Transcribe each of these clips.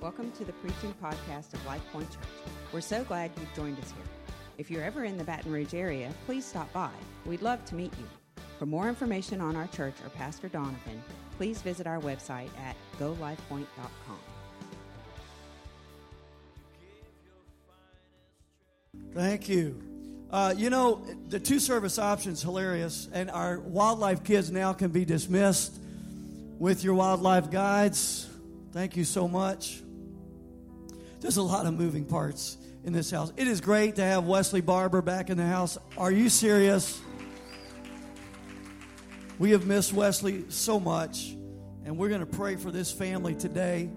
Welcome to the preaching podcast of Life Point Church. We're so glad you've joined us here. If you're ever in the Baton Rouge area, please stop by. We'd love to meet you. For more information on our church or Pastor Donovan, please visit our website at golifepoint.com. Thank you. Uh, you know, the two service options hilarious, and our wildlife kids now can be dismissed with your wildlife guides. Thank you so much. There's a lot of moving parts in this house. It is great to have Wesley Barber back in the house. Are you serious? We have missed Wesley so much, and we're going to pray for this family today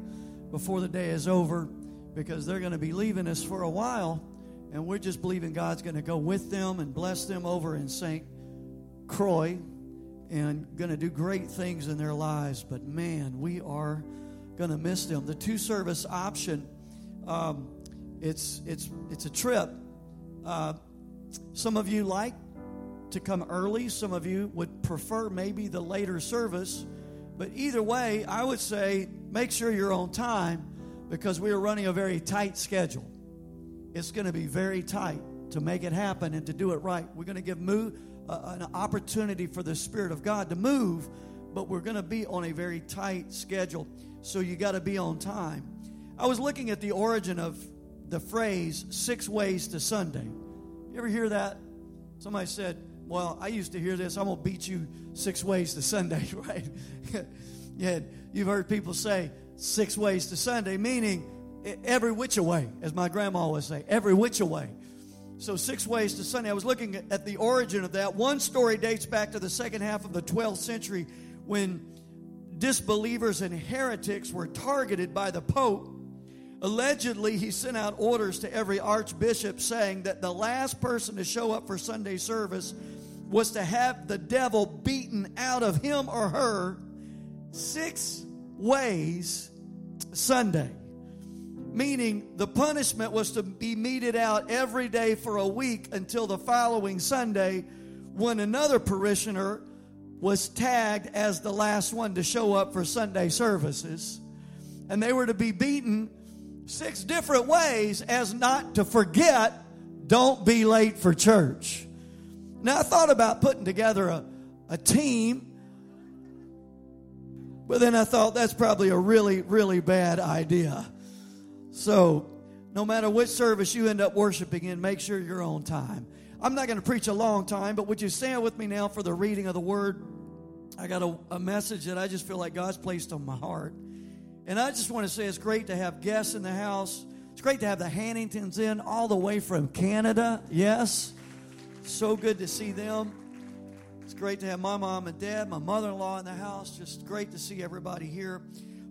before the day is over because they're going to be leaving us for a while and we're just believing God's going to go with them and bless them over in St. Croix and going to do great things in their lives. But man, we are going to miss them. The two service option, um, it's it's it's a trip. Uh, some of you like to come early. Some of you would prefer maybe the later service. But either way, I would say make sure you're on time because we are running a very tight schedule it's going to be very tight to make it happen and to do it right. We're going to give move, uh, an opportunity for the Spirit of God to move, but we're going to be on a very tight schedule. So you got to be on time. I was looking at the origin of the phrase six ways to Sunday. You ever hear that? Somebody said, Well, I used to hear this. I'm going to beat you six ways to Sunday, right? yeah, you've heard people say six ways to Sunday, meaning every which way, as my grandma would say, every which way. So, six ways to Sunday. I was looking at the origin of that. One story dates back to the second half of the 12th century when disbelievers and heretics were targeted by the Pope. Allegedly, he sent out orders to every archbishop saying that the last person to show up for Sunday service was to have the devil beaten out of him or her six ways Sunday meaning the punishment was to be meted out every day for a week until the following Sunday when another parishioner was tagged as the last one to show up for Sunday services. And they were to be beaten six different ways as not to forget, don't be late for church. Now, I thought about putting together a, a team, but then I thought that's probably a really, really bad idea. So, no matter which service you end up worshiping in, make sure you're on time. I'm not going to preach a long time, but would you stand with me now for the reading of the word? I got a, a message that I just feel like God's placed on my heart. And I just want to say it's great to have guests in the house. It's great to have the Hanningtons in all the way from Canada. Yes. So good to see them. It's great to have my mom and dad, my mother in law in the house. Just great to see everybody here.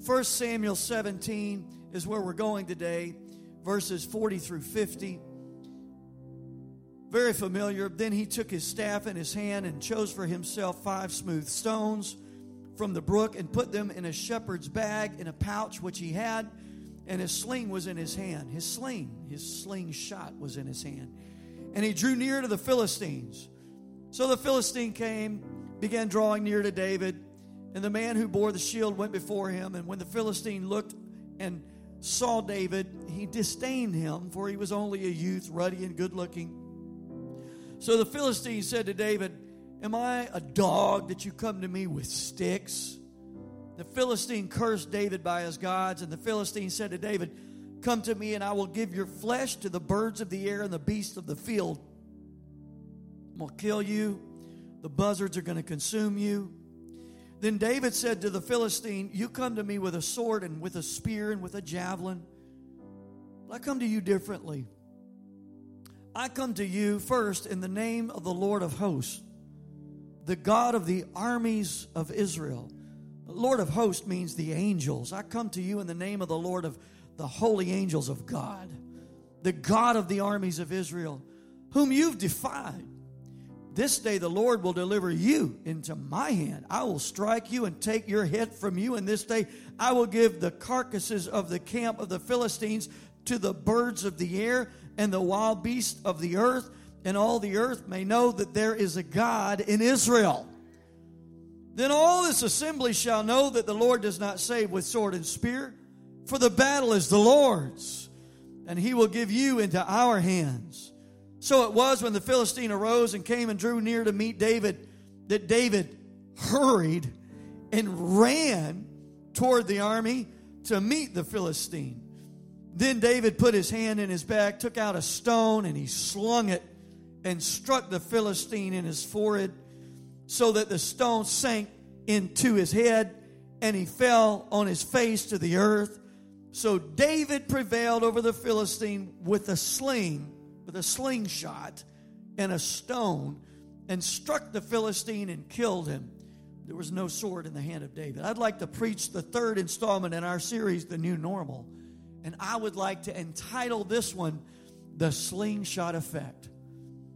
1 Samuel 17 is where we're going today, verses 40 through 50. Very familiar. Then he took his staff in his hand and chose for himself five smooth stones from the brook and put them in a shepherd's bag in a pouch which he had, and his sling was in his hand. His sling, his slingshot was in his hand. And he drew near to the Philistines. So the Philistine came, began drawing near to David. And the man who bore the shield went before him. And when the Philistine looked and saw David, he disdained him, for he was only a youth, ruddy and good looking. So the Philistine said to David, Am I a dog that you come to me with sticks? The Philistine cursed David by his gods, and the Philistine said to David, Come to me, and I will give your flesh to the birds of the air and the beasts of the field. I'm going to kill you. The buzzards are going to consume you. Then David said to the Philistine, You come to me with a sword and with a spear and with a javelin. But I come to you differently. I come to you first in the name of the Lord of hosts, the God of the armies of Israel. Lord of hosts means the angels. I come to you in the name of the Lord of the holy angels of God, the God of the armies of Israel, whom you've defied. This day the Lord will deliver you into my hand. I will strike you and take your head from you. And this day I will give the carcasses of the camp of the Philistines to the birds of the air and the wild beasts of the earth. And all the earth may know that there is a God in Israel. Then all this assembly shall know that the Lord does not save with sword and spear, For the battle is the Lord's, and he will give you into our hands. So it was when the Philistine arose and came and drew near to meet David that David hurried and ran toward the army to meet the Philistine. Then David put his hand in his back, took out a stone, and he slung it and struck the Philistine in his forehead so that the stone sank into his head and he fell on his face to the earth. So David prevailed over the Philistine with a sling, with a slingshot and a stone, and struck the Philistine and killed him. There was no sword in the hand of David. I'd like to preach the third installment in our series, The New Normal. And I would like to entitle this one, The Slingshot Effect.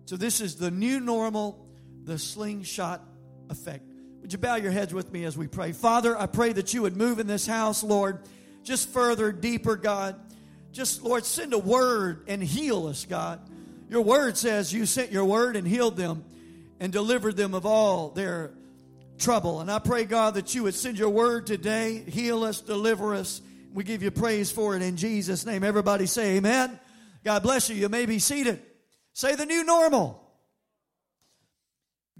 So, this is the new normal, the slingshot effect. Would you bow your heads with me as we pray? Father, I pray that you would move in this house, Lord, just further, deeper, God. Just, Lord, send a word and heal us, God. Your word says you sent your word and healed them and delivered them of all their trouble. And I pray, God, that you would send your word today, heal us, deliver us. We give you praise for it in Jesus' name. Everybody say amen. God bless you. You may be seated. Say the new normal.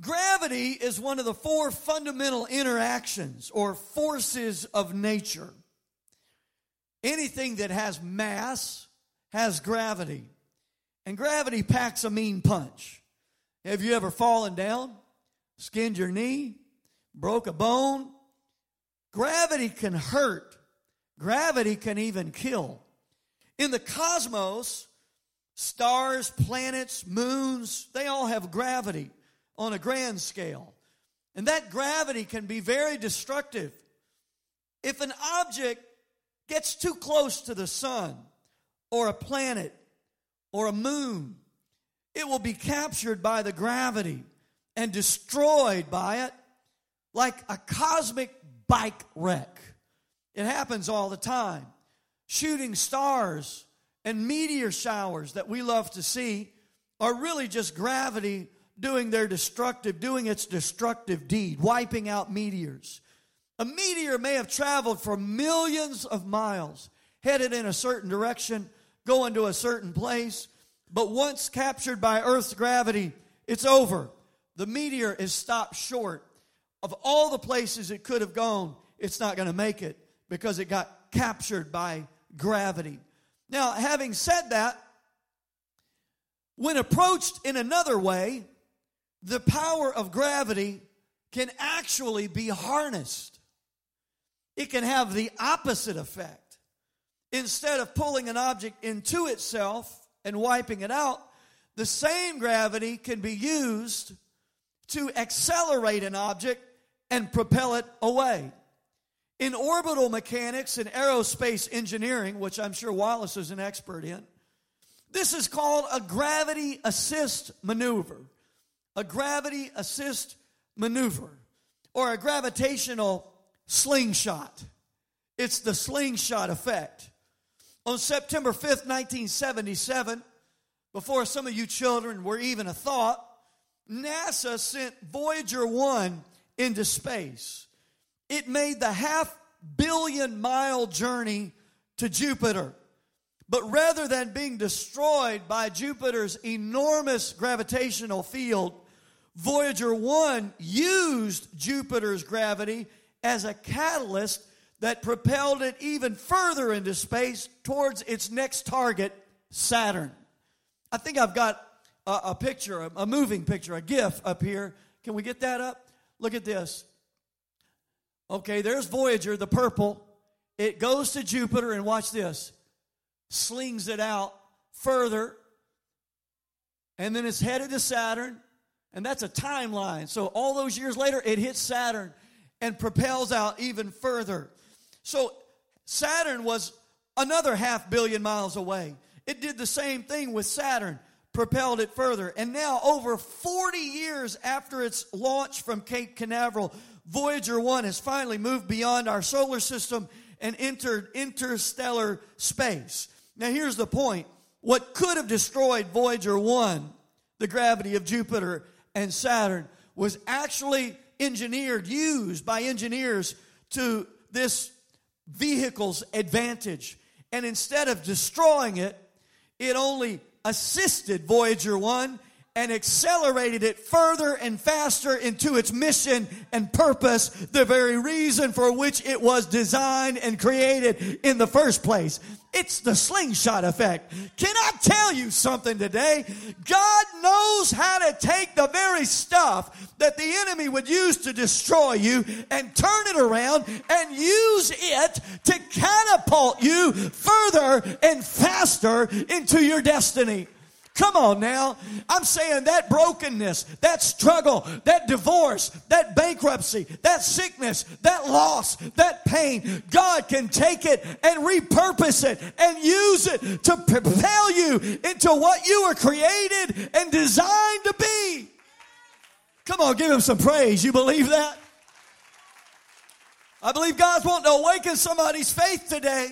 Gravity is one of the four fundamental interactions or forces of nature. Anything that has mass has gravity. And gravity packs a mean punch. Have you ever fallen down, skinned your knee, broke a bone? Gravity can hurt. Gravity can even kill. In the cosmos, Stars, planets, moons, they all have gravity on a grand scale. And that gravity can be very destructive. If an object gets too close to the sun, or a planet, or a moon, it will be captured by the gravity and destroyed by it like a cosmic bike wreck. It happens all the time. Shooting stars and meteor showers that we love to see are really just gravity doing their destructive, doing its destructive deed, wiping out meteors. A meteor may have traveled for millions of miles, headed in a certain direction, going to a certain place, but once captured by Earth's gravity, it's over. The meteor is stopped short. Of all the places it could have gone, it's not going to make it because it got captured by gravity. Now, having said that, when approached in another way, the power of gravity can actually be harnessed. It can have the opposite effect. Instead of pulling an object into itself and wiping it out, the same gravity can be used to accelerate an object and propel it away. In orbital mechanics and aerospace engineering, which I'm sure Wallace is an expert in, this is called a gravity assist maneuver. A gravity assist maneuver or a gravitational slingshot. It's the slingshot effect. On September 5th, 1977, before some of you children were even a thought, NASA sent Voyager 1 into space. It made the half billion mile journey to Jupiter. But rather than being destroyed by Jupiter's enormous gravitational field, Voyager 1 used Jupiter's gravity as a catalyst that propelled it even further into space towards its next target, Saturn. I think I've got a, a picture, a, a moving picture, a GIF up here. Can we get that up? Look at this. Okay, there's Voyager, the purple. It goes to Jupiter, and watch this slings it out further, and then it's headed to Saturn, and that's a timeline. So, all those years later, it hits Saturn and propels out even further. So, Saturn was another half billion miles away. It did the same thing with Saturn, propelled it further. And now, over 40 years after its launch from Cape Canaveral, Voyager 1 has finally moved beyond our solar system and entered interstellar space. Now, here's the point what could have destroyed Voyager 1, the gravity of Jupiter and Saturn, was actually engineered, used by engineers to this vehicle's advantage. And instead of destroying it, it only assisted Voyager 1 and accelerated it further and faster into its mission and purpose, the very reason for which it was designed and created in the first place. It's the slingshot effect. Can I tell you something today? God knows how to take the very stuff that the enemy would use to destroy you and turn it around and use it to catapult you further and faster into your destiny. Come on now. I'm saying that brokenness, that struggle, that divorce, that bankruptcy, that sickness, that loss, that pain, God can take it and repurpose it and use it to propel you into what you were created and designed to be. Come on, give him some praise. You believe that? I believe God's wanting to awaken somebody's faith today.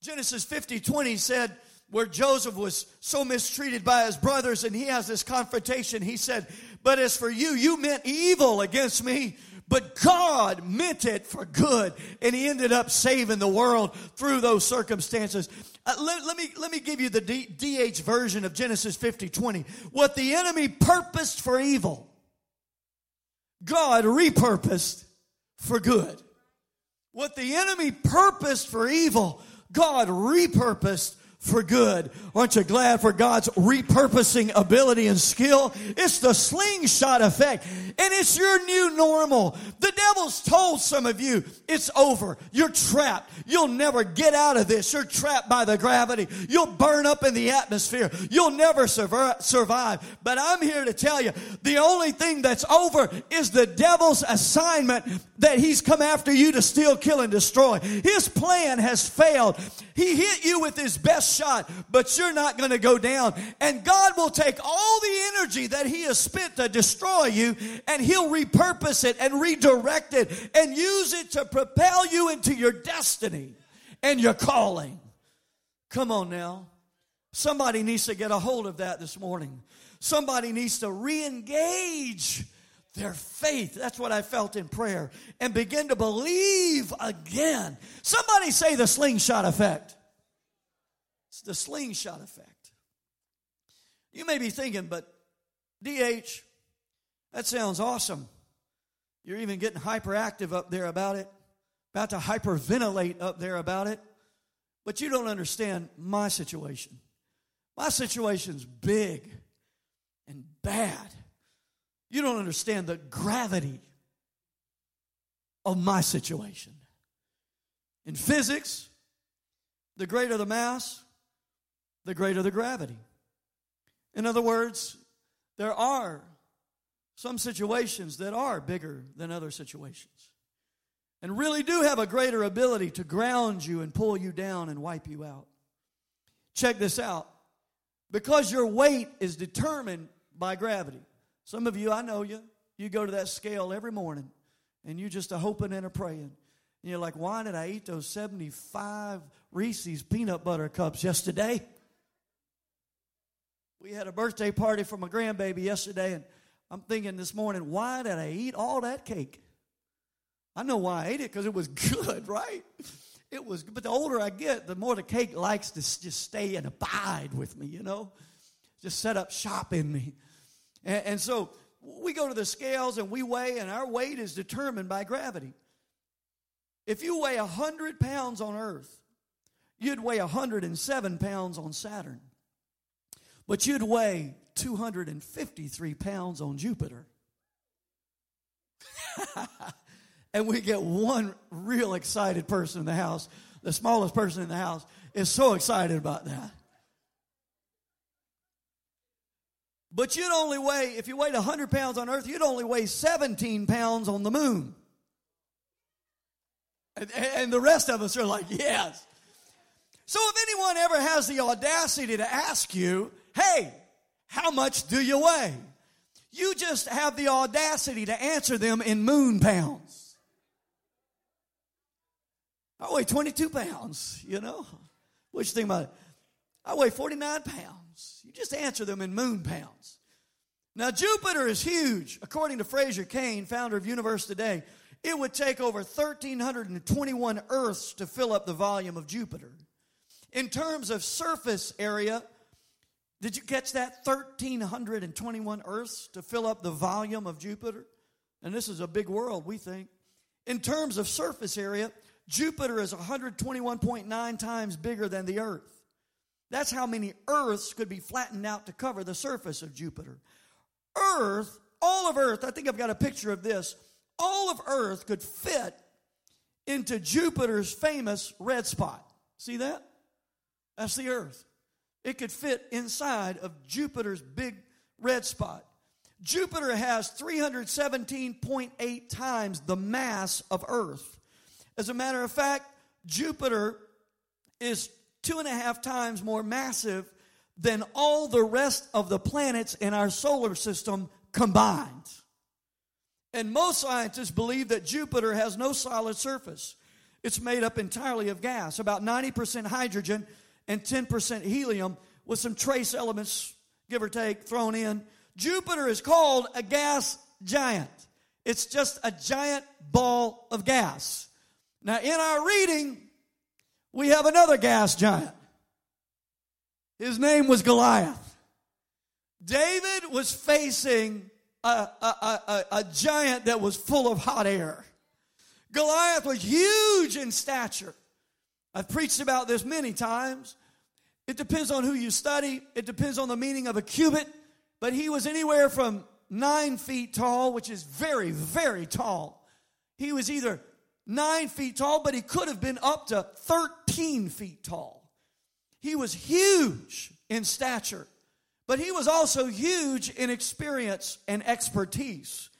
Genesis 50 20 said, where Joseph was so mistreated by his brothers and he has this confrontation. He said, But as for you, you meant evil against me, but God meant it for good. And he ended up saving the world through those circumstances. Uh, let, let, me, let me give you the DH version of Genesis 50 20. What the enemy purposed for evil, God repurposed for good. What the enemy purposed for evil, God repurposed for good. Aren't you glad for God's repurposing ability and skill? It's the slingshot effect and it's your new normal. The devil's told some of you it's over. You're trapped. You'll never get out of this. You're trapped by the gravity. You'll burn up in the atmosphere. You'll never survive. But I'm here to tell you the only thing that's over is the devil's assignment that he's come after you to steal, kill, and destroy. His plan has failed. He hit you with his best shot, but you're not going to go down. And God will take all the energy that he has spent to destroy you and he'll repurpose it and redirect it and use it to propel you into your destiny and your calling. Come on now. Somebody needs to get a hold of that this morning. Somebody needs to re engage their faith. That's what I felt in prayer. And begin to believe again. Somebody say the slingshot effect. It's the slingshot effect. You may be thinking, but DH, that sounds awesome. You're even getting hyperactive up there about it, about to hyperventilate up there about it. But you don't understand my situation. My situation's big and bad. You don't understand the gravity of my situation. In physics, the greater the mass, the greater the gravity. In other words, there are some situations that are bigger than other situations and really do have a greater ability to ground you and pull you down and wipe you out. Check this out. Because your weight is determined by gravity. Some of you, I know you, you go to that scale every morning and you're just a hoping and a praying. And you're like, why did I eat those 75 Reese's peanut butter cups yesterday? We had a birthday party for my grandbaby yesterday, and I'm thinking this morning, why did I eat all that cake? I know why I ate it because it was good, right? It was, but the older I get, the more the cake likes to just stay and abide with me, you know, just set up shop in me. And, and so we go to the scales and we weigh, and our weight is determined by gravity. If you weigh 100 pounds on Earth, you'd weigh 107 pounds on Saturn. But you'd weigh 253 pounds on Jupiter. and we get one real excited person in the house. The smallest person in the house is so excited about that. But you'd only weigh, if you weighed 100 pounds on Earth, you'd only weigh 17 pounds on the moon. And, and the rest of us are like, yes. So if anyone ever has the audacity to ask you, hey, how much do you weigh? You just have the audacity to answer them in moon pounds. I weigh 22 pounds, you know. What you think about it? I weigh 49 pounds. You just answer them in moon pounds. Now, Jupiter is huge. According to Fraser Cain, founder of Universe Today, it would take over 1,321 Earths to fill up the volume of Jupiter. In terms of surface area, did you catch that? 1,321 Earths to fill up the volume of Jupiter? And this is a big world, we think. In terms of surface area, Jupiter is 121.9 times bigger than the Earth. That's how many Earths could be flattened out to cover the surface of Jupiter. Earth, all of Earth, I think I've got a picture of this. All of Earth could fit into Jupiter's famous red spot. See that? That's the Earth. It could fit inside of Jupiter's big red spot. Jupiter has 317.8 times the mass of Earth. As a matter of fact, Jupiter is two and a half times more massive than all the rest of the planets in our solar system combined. And most scientists believe that Jupiter has no solid surface. It's made up entirely of gas, about 90% hydrogen and 10% helium, with some trace elements, give or take, thrown in. Jupiter is called a gas giant. It's just a giant ball of gas. Now, in our reading, we have another gas giant. His name was Goliath. David was facing a, a, a, a, giant that was full of hot air. Goliath was huge in stature. I've preached about this many times. It depends on who you study, it depends on the meaning of a cubit, but he was anywhere from nine feet tall, which is very, very tall. He was either nine feet tall, but he could have been up to 13 feet tall. He was huge in stature, but he was also huge in experience and expertise.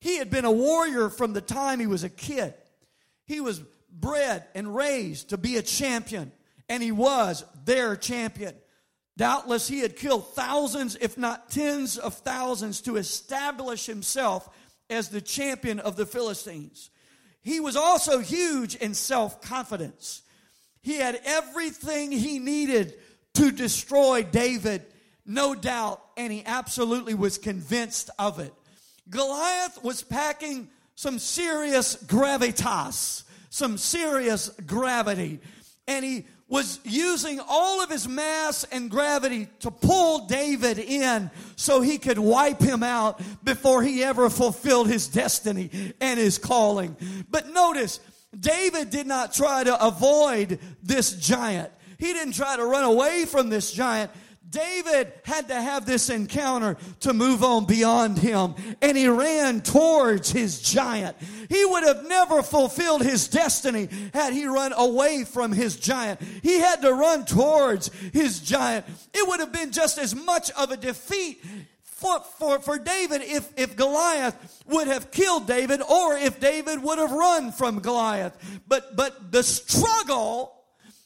He had been a warrior from the time he was a kid. He was bred and raised to be a champion, and he was their champion. Doubtless, he had killed thousands, if not tens of thousands, to establish himself as the champion of the Philistines. He was also huge in self confidence. He had everything he needed to destroy David, no doubt, and he absolutely was convinced of it. Goliath was packing some serious gravitas, some serious gravity, and he was using all of his mass and gravity to pull David in so he could wipe him out before he ever fulfilled his destiny and his calling. But notice, David did not try to avoid this giant. He didn't try to run away from this giant. David had to have this encounter to move on beyond him, and he ran towards his giant. He would have never fulfilled his destiny had he run away from his giant. He had to run towards his giant. It would have been just as much of a defeat for, for, for David if, if Goliath would have killed David or if David would have run from Goliath. But, but the struggle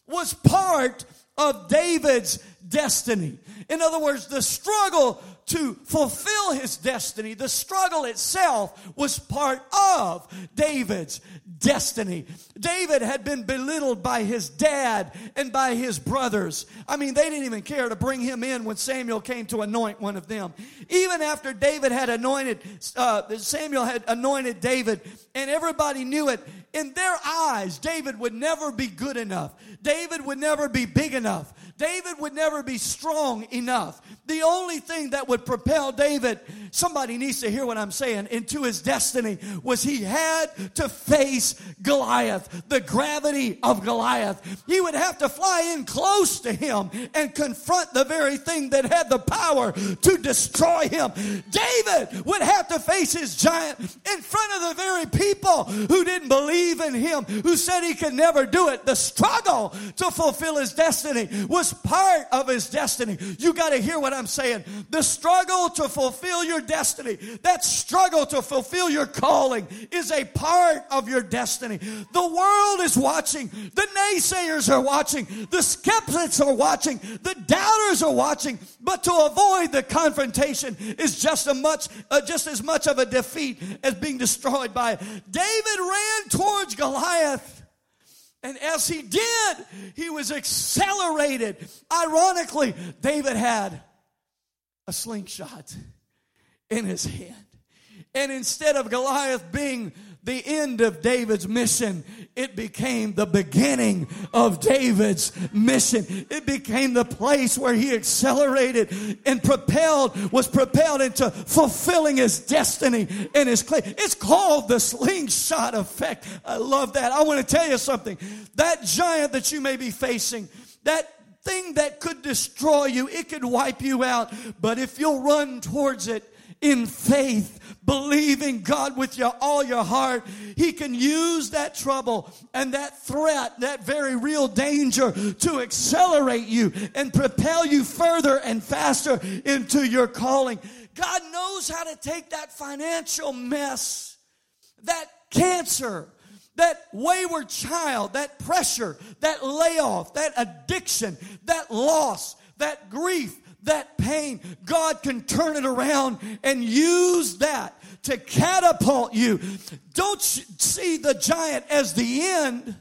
was part of David's destiny. In other words, the struggle to fulfill his destiny, the struggle itself was part of David's destiny. David had been belittled by his dad and by his brothers. I mean, they didn't even care to bring him in when Samuel came to anoint one of them. Even after David had anointed, uh, Samuel had anointed David, and everybody knew it, in their eyes, David would never be good enough. David would never be big enough. David would never be strong enough. The only thing that would propel David, somebody needs to hear what I'm saying, into his destiny was he had to face Goliath, the gravity of Goliath. He would have to fly in close to him and confront the very thing that had the power to destroy him. David would have to face his giant in front of the very people who didn't believe in him, who said he could never do it. The struggle to fulfill his destiny was part of his destiny. You got to hear what I'm saying. The struggle to fulfill your destiny, that struggle to fulfill your calling is a part of your destiny. The world is watching. The naysayers are watching. The skeptics are watching. The doubters are watching. But to avoid the confrontation is just a much, uh, just as much of a defeat as being destroyed by it. David ran towards Goliath and as he did, he was accelerated. Ironically, David had a slingshot in his hand. And instead of Goliath being the end of David's mission. It became the beginning of David's mission. It became the place where he accelerated and propelled, was propelled into fulfilling his destiny and his claim. It's called the slingshot effect. I love that. I want to tell you something. That giant that you may be facing, that thing that could destroy you, it could wipe you out. But if you'll run towards it, in faith, believing God with your, all your heart, He can use that trouble and that threat, that very real danger to accelerate you and propel you further and faster into your calling. God knows how to take that financial mess, that cancer, that wayward child, that pressure, that layoff, that addiction, that loss, that grief, that pain, God can turn it around and use that to catapult you. Don't see the giant as the end.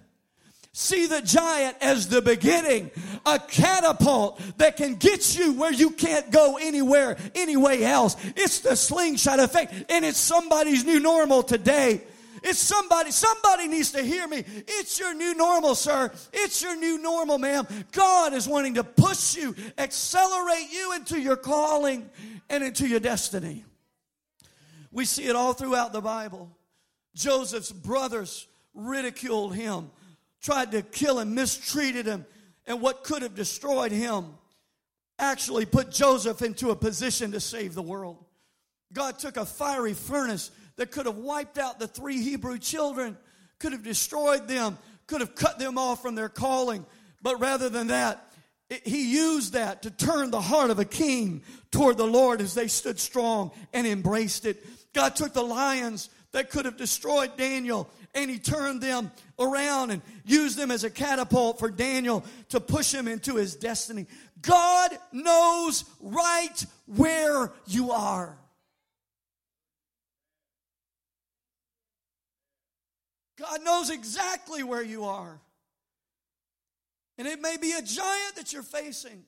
See the giant as the beginning, a catapult that can get you where you can't go anywhere, anyway else. It's the slingshot effect, and it's somebody's new normal today. It's somebody, somebody needs to hear me. It's your new normal, sir. It's your new normal, ma'am. God is wanting to push you, accelerate you into your calling and into your destiny. We see it all throughout the Bible. Joseph's brothers ridiculed him, tried to kill him, mistreated him, and what could have destroyed him actually put Joseph into a position to save the world. God took a fiery furnace that could have wiped out the three Hebrew children, could have destroyed them, could have cut them off from their calling. But rather than that, it, he used that to turn the heart of a king toward the Lord as they stood strong and embraced it. God took the lions that could have destroyed Daniel and he turned them around and used them as a catapult for Daniel to push him into his destiny. God knows right where you are. God knows exactly where you are. And it may be a giant that you're facing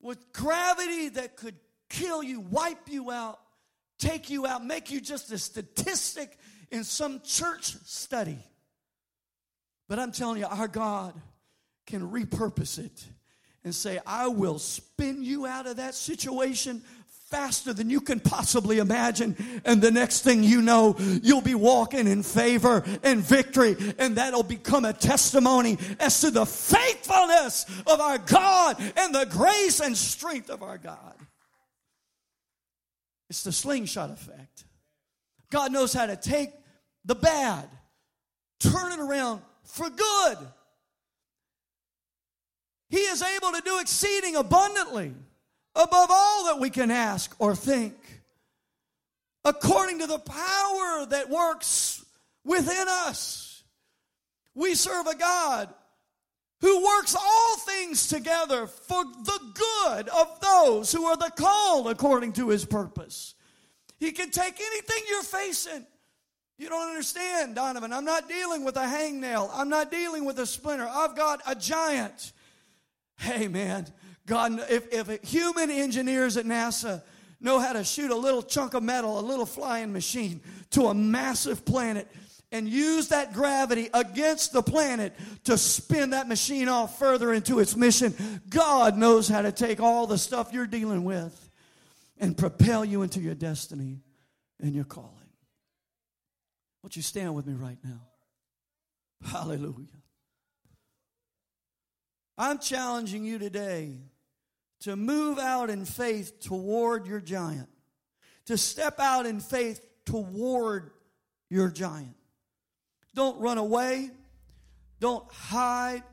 with gravity that could kill you, wipe you out, take you out, make you just a statistic in some church study. But I'm telling you, our God can repurpose it and say, I will spin you out of that situation faster than you can possibly imagine. And the next thing you know, you'll be walking in favor and victory. And that'll become a testimony as to the faithfulness of our God and the grace and strength of our God. It's the slingshot effect. God knows how to take the bad, turn it around for good. He is able to do exceeding abundantly above all that we can ask or think, according to the power that works within us. We serve a God who works all things together for the good of those who are the called according to his purpose. He can take anything you're facing. You don't understand, Donovan. I'm not dealing with a hangnail. I'm not dealing with a splinter. I've got a giant. Hey, man, God, if, if human engineers at NASA know how to shoot a little chunk of metal, a little flying machine to a massive planet, and use that gravity against the planet to spin that machine off further into its mission. God knows how to take all the stuff you're dealing with and propel you into your destiny and your calling. Won't you stand with me right now? Hallelujah. I'm challenging you today to move out in faith toward your giant, to step out in faith toward your giant. Don't run away, don't hide,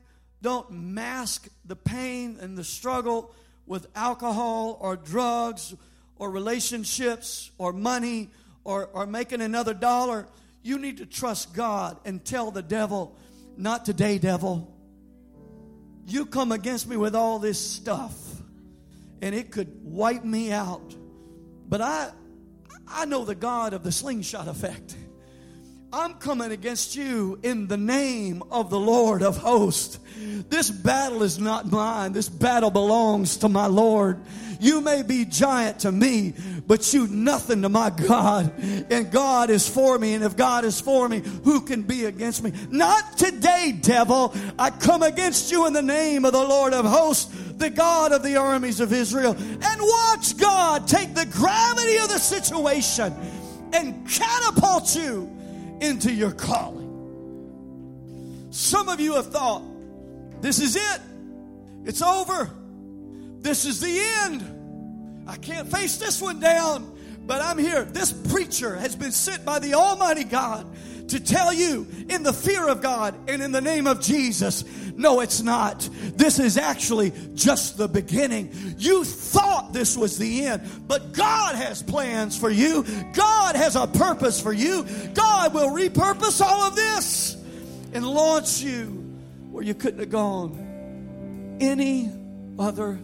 don't mask the pain and the struggle with alcohol or drugs or relationships or money or, or making another dollar. You need to trust God and tell the devil, not today, devil. You come against me with all this stuff and it could wipe me out. But I I know the God of the slingshot effect. I'm coming against you in the name of the Lord of hosts. This battle is not mine. This battle belongs to my Lord. You may be giant to me, but you nothing to my God. And God is for me. And if God is for me, who can be against me? Not today, devil. I come against you in the name of the Lord of hosts, the God of the armies of Israel. And watch God take the gravity of the situation and catapult you into your calling. Some of you have thought, this is it. It's over. This is the end. I can't face this one down, but I'm here. This preacher has been sent by the Almighty God to tell you in the fear of God and in the name of Jesus. No, it's not. This is actually just the beginning. You thought this was the end, but God has plans for you. God has a purpose for you. God will repurpose all of this and launch you where you couldn't have gone any other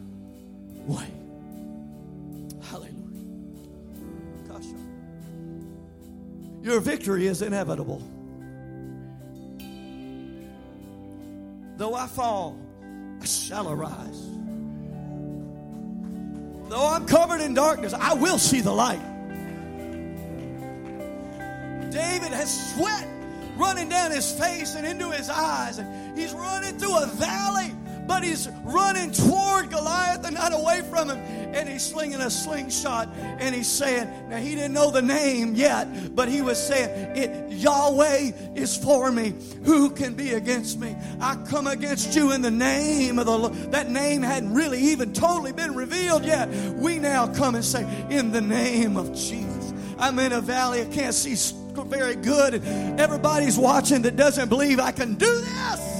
way. Your victory is inevitable. Though I fall, I shall arise. Though I'm covered in darkness, I will see the light. David has sweat running down his face and into his eyes, and he's running through a valley but he's running toward Goliath and not away from him. And he's slinging a slingshot and he's saying, now he didn't know the name yet, but he was saying, it, Yahweh is for me. Who can be against me? I come against you in the name of the Lord. That name hadn't really even totally been revealed yet. We now come and say, in the name of Jesus. I'm in a valley, I can't see very good. Everybody's watching that doesn't believe I can do this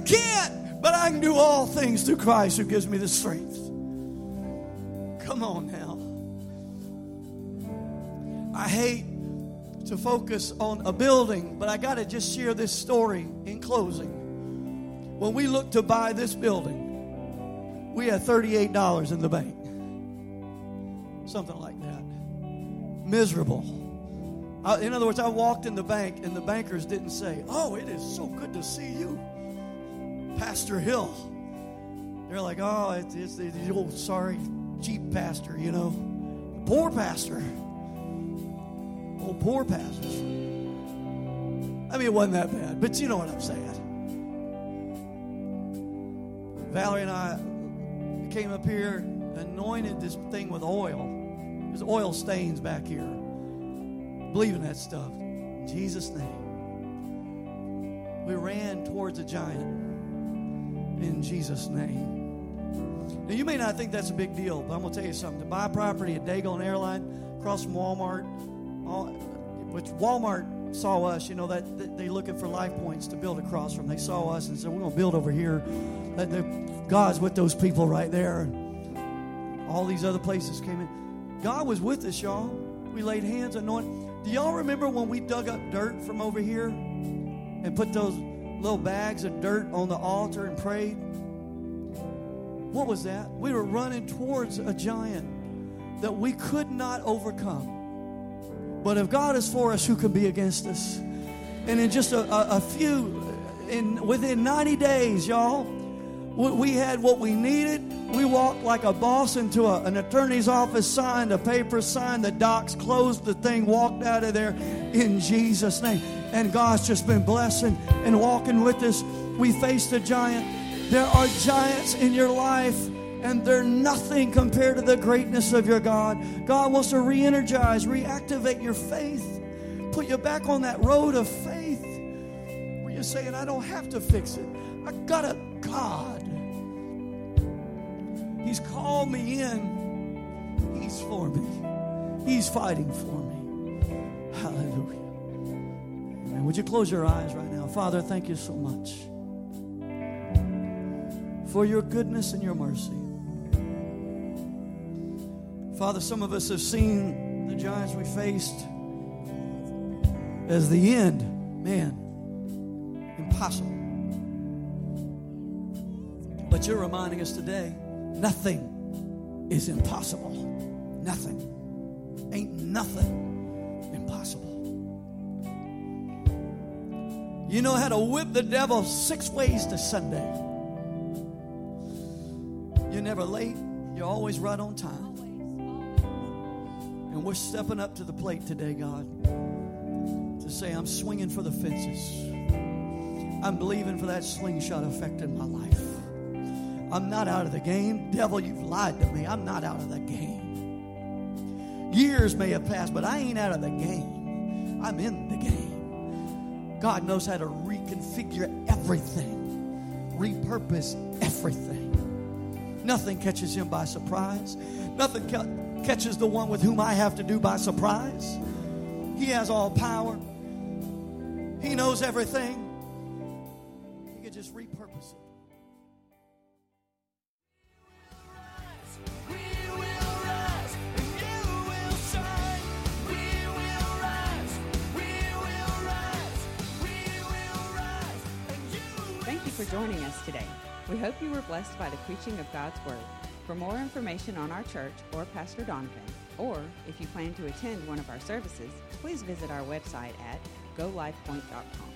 I can't, but I can do all things through Christ who gives me the strength. Come on now. I hate to focus on a building, but I got to just share this story in closing. When we looked to buy this building, we had $38 in the bank. Something like that. Miserable. I, in other words, I walked in the bank and the bankers didn't say, Oh, it is so good to see you. Pastor Hill. They're like, oh, it's, it's the old sorry, cheap pastor, you know. Poor pastor. Oh, poor pastor. I mean, it wasn't that bad, but you know what I'm saying. Valerie and I came up here, anointed this thing with oil. There's oil stains back here. Believe in that stuff. In Jesus' name. We ran towards a giant in Jesus' name. Now, you may not think that's a big deal, but I'm going to tell you something. To buy property at Dagon Airline across from Walmart, all, which Walmart saw us, you know, that, that they looking for life points to build across from. They saw us and said, We're going to build over here. That the, God's with those people right there. All these other places came in. God was with us, y'all. We laid hands, anointed. Do y'all remember when we dug up dirt from over here and put those little bags of dirt on the altar and prayed? What was that? We were running towards a giant that we could not overcome. But if God is for us, who could be against us? And in just a, a, a few, in within 90 days, y'all, we had what we needed. We walked like a boss into a, an attorney's office, signed a paper, signed the docs, closed the thing, walked out of there in Jesus' name. And God's just been blessing and walking with us. We faced a giant. There are giants in your life, and they're nothing compared to the greatness of your God. God wants to re energize, reactivate your faith, put you back on that road of faith where you're saying, I don't have to fix it. I got a God. He's called me in. He's for me. He's fighting for me. Hallelujah. Amen. Would you close your eyes right now? Father, thank you so much for your goodness and your mercy. Father, some of us have seen the giants we faced as the end. Man, impossible. But you're reminding us today nothing is impossible. Nothing. Ain't nothing impossible. You know how to whip the devil six ways to Sunday. You're never late, you're always right on time. And we're stepping up to the plate today, God, to say, I'm swinging for the fences. I'm believing for that slingshot effect in my life. I'm not out of the game. Devil, you've lied to me. I'm not out of the game. Years may have passed, but I ain't out of the game. I'm in the. God knows how to reconfigure everything, repurpose everything. Nothing catches him by surprise. Nothing ca- catches the one with whom I have to do by surprise. He has all power. He knows everything. You were blessed by the preaching of God's Word. For more information on our church or Pastor Donovan, or if you plan to attend one of our services, please visit our website at golifepoint.com.